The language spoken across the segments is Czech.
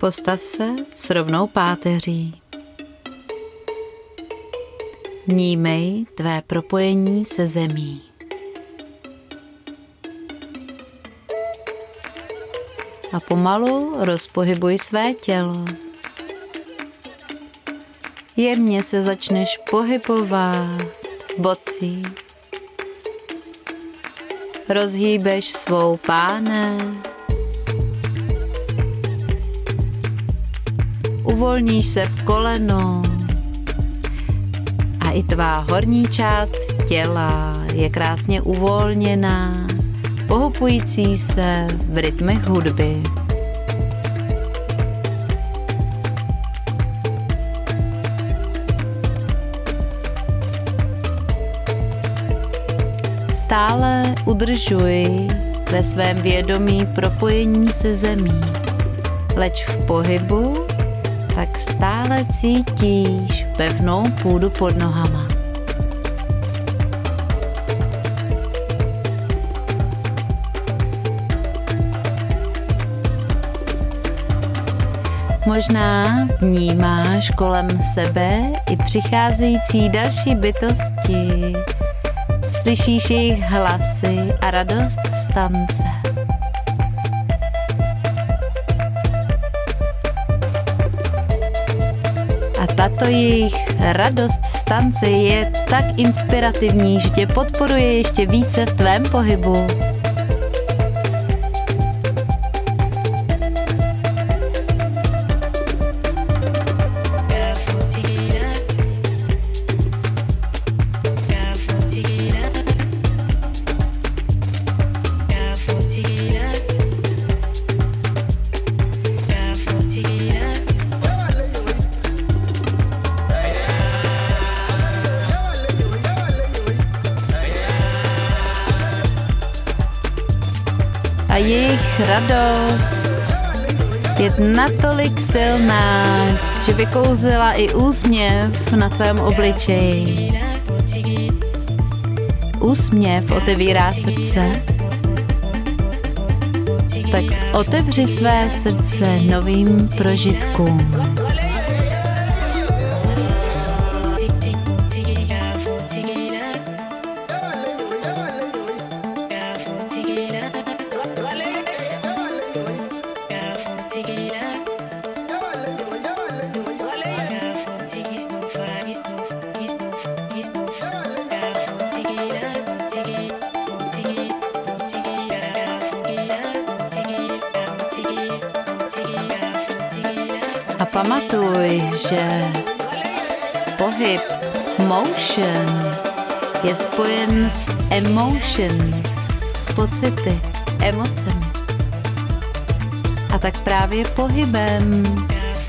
Postav se s rovnou páteří. Vnímej tvé propojení se zemí. A pomalu rozpohybuj své tělo. Jemně se začneš pohybovat bocí. Rozhýbeš svou páne. Uvolníš se v koleno a i tvá horní část těla je krásně uvolněná, pohupující se v rytmech hudby. Stále udržuj ve svém vědomí propojení se zemí, leč v pohybu tak stále cítíš pevnou půdu pod nohama. Možná vnímáš kolem sebe i přicházející další bytosti. Slyšíš jejich hlasy a radost stance. Tato jejich radost stance je tak inspirativní, že tě podporuje ještě více v tvém pohybu. Radost je natolik silná, že vykouzila i úsměv na tvém obličeji. Úsměv otevírá srdce. Tak otevři své srdce novým prožitkům. Pamatuj, že pohyb, motion, je spojen s emotions, s pocity, emocemi. A tak právě pohybem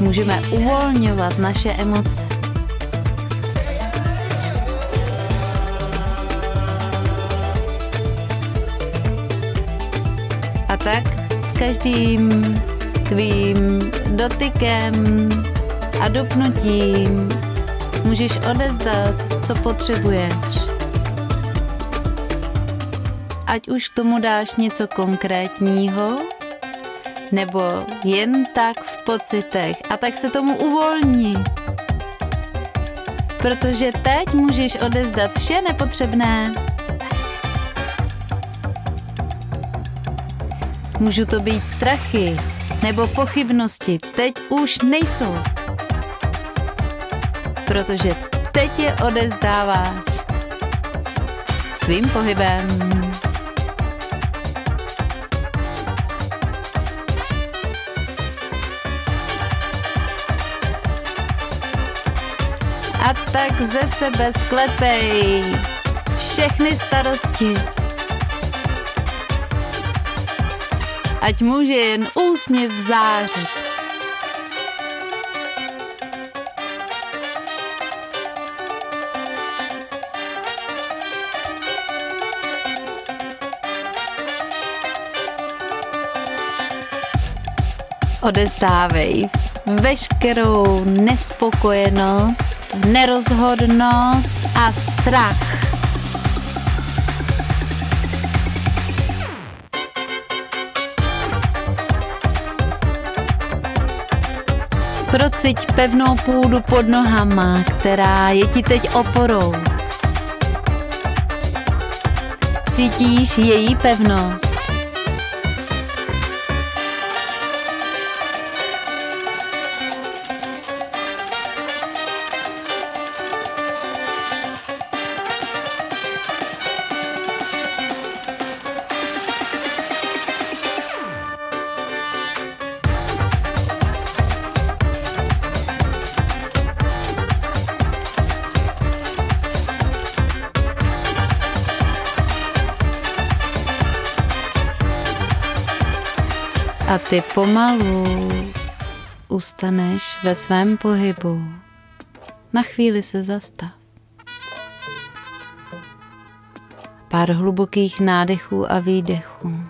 můžeme uvolňovat naše emoce. A tak s každým tvým dotykem a dopnutím můžeš odezdat, co potřebuješ. Ať už tomu dáš něco konkrétního, nebo jen tak v pocitech a tak se tomu uvolní. Protože teď můžeš odezdat vše nepotřebné. Můžu to být strachy, nebo pochybnosti teď už nejsou. Protože teď je odezdáváš svým pohybem. A tak ze sebe sklepej všechny starosti ať může jen úsměv zářit. Odezdávej veškerou nespokojenost, nerozhodnost a strach. Prociť pevnou půdu pod nohama, která je ti teď oporou. Cítíš její pevnost. A ty pomalu ustaneš ve svém pohybu. Na chvíli se zastav. Pár hlubokých nádechů a výdechů.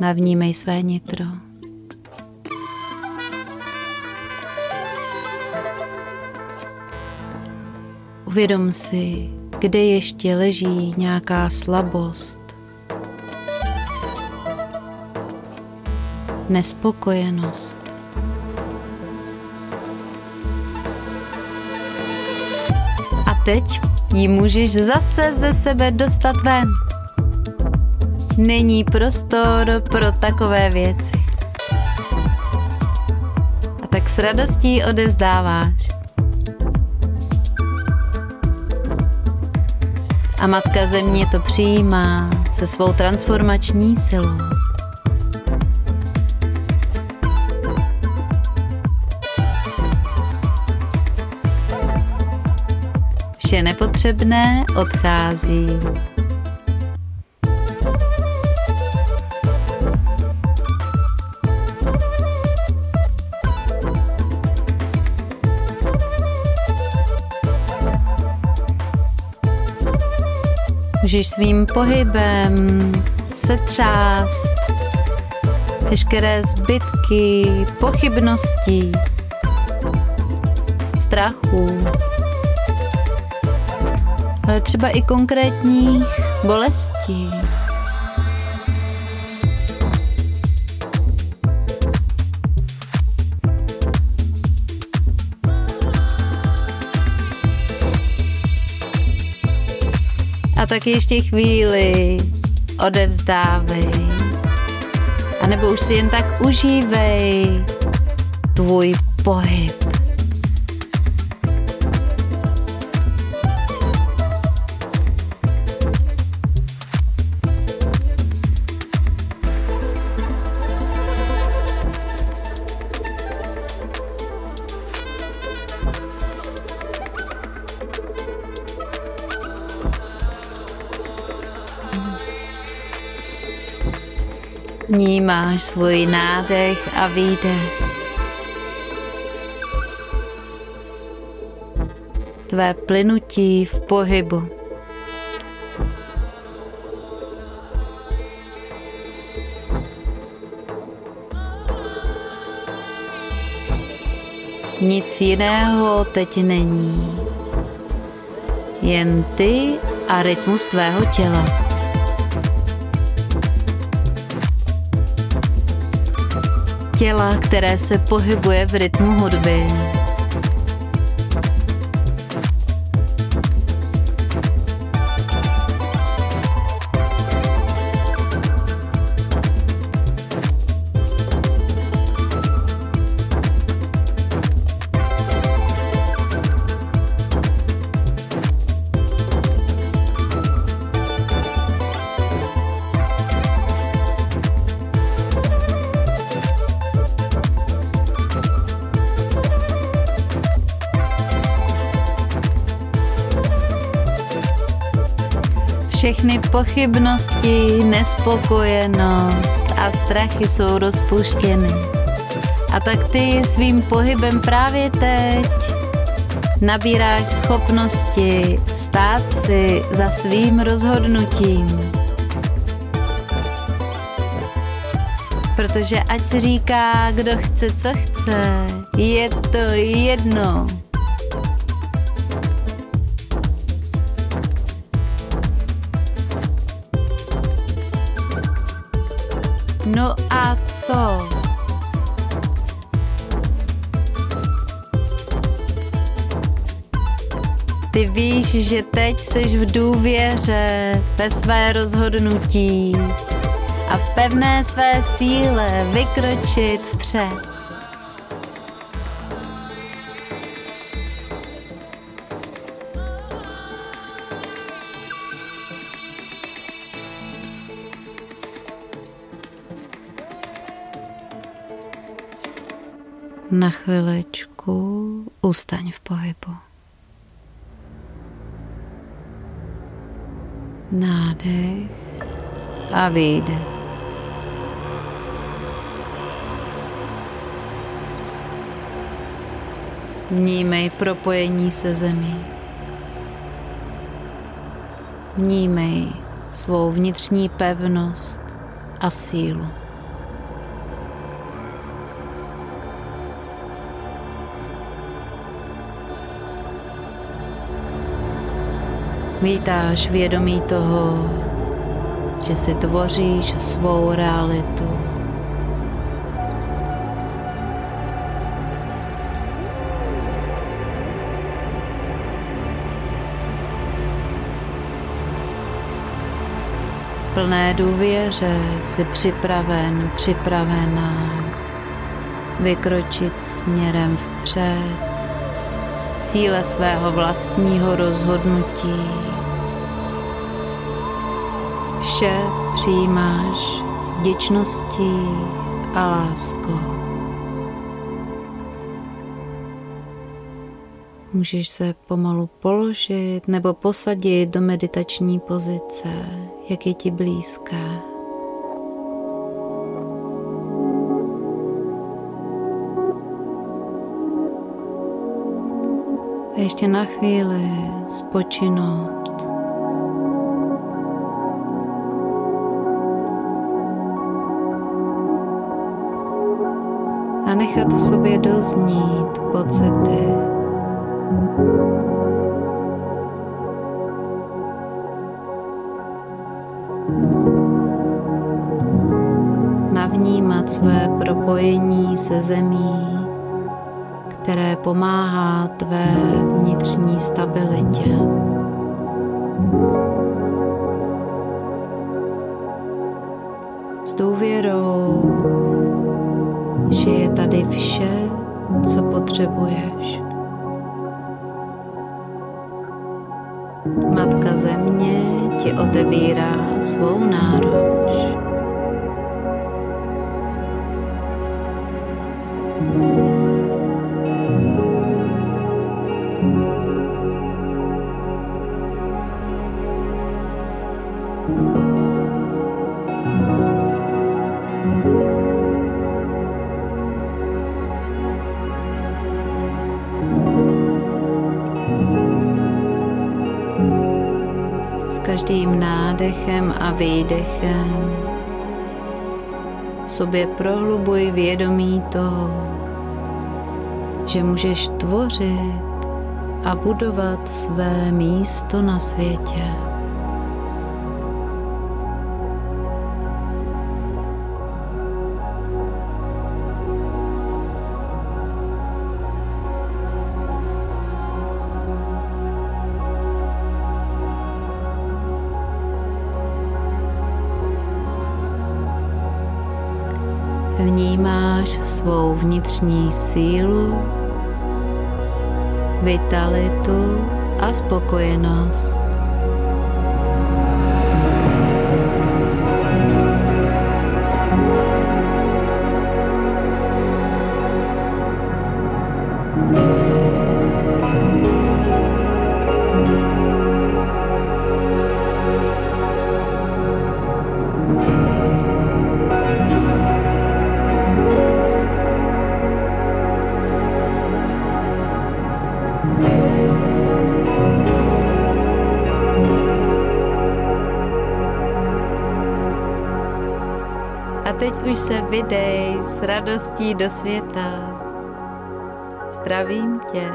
Navnímej své nitro. Uvědom si, kde ještě leží nějaká slabost, nespokojenost. A teď ji můžeš zase ze sebe dostat ven. Není prostor pro takové věci. A tak s radostí odevzdáváš. A Matka Země to přijímá se svou transformační silou. Vše nepotřebné odchází. Můžeš svým pohybem se třást veškeré zbytky, pochybností, strachu, ale třeba i konkrétních bolestí. A tak ještě chvíli odevzdávej. A nebo už si jen tak užívej tvůj pohyb. Vnímáš svůj nádech a výdech. Tvé plynutí v pohybu. Nic jiného teď není. Jen ty a rytmus tvého těla. Těla, které se pohybuje v rytmu hudby. Všechny pochybnosti, nespokojenost a strachy jsou rozpuštěny. A tak ty svým pohybem právě teď nabíráš schopnosti stát si za svým rozhodnutím. Protože ať si říká, kdo chce, co chce, je to jedno. No a co? Ty víš, že teď seš v důvěře ve své rozhodnutí a v pevné své síle vykročit před. Na chvilečku ustaň v pohybu. Nádech a výdech. Vnímej propojení se zemí. Vnímej svou vnitřní pevnost a sílu. Vítáš vědomí toho, že si tvoříš svou realitu. Plné důvěře si připraven, připravená vykročit směrem vpřed, síle svého vlastního rozhodnutí Vše přijímáš s vděčností a láskou. Můžeš se pomalu položit nebo posadit do meditační pozice, jak je ti blízká. Ještě na chvíli spočinout a nechat v sobě doznít pocity. Navnímat své propojení se zemí, které pomáhá tvé vnitřní stabilitě. S důvěrou že je tady vše, co potřebuješ. Matka země ti otevírá svou náruč. Každým nádechem a výdechem sobě prohlubuj vědomí toho, že můžeš tvořit a budovat své místo na světě. Vnímáš svou vnitřní sílu, vitalitu a spokojenost. Teď už se vydej s radostí do světa. Zdravím tě.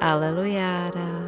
Alelujára.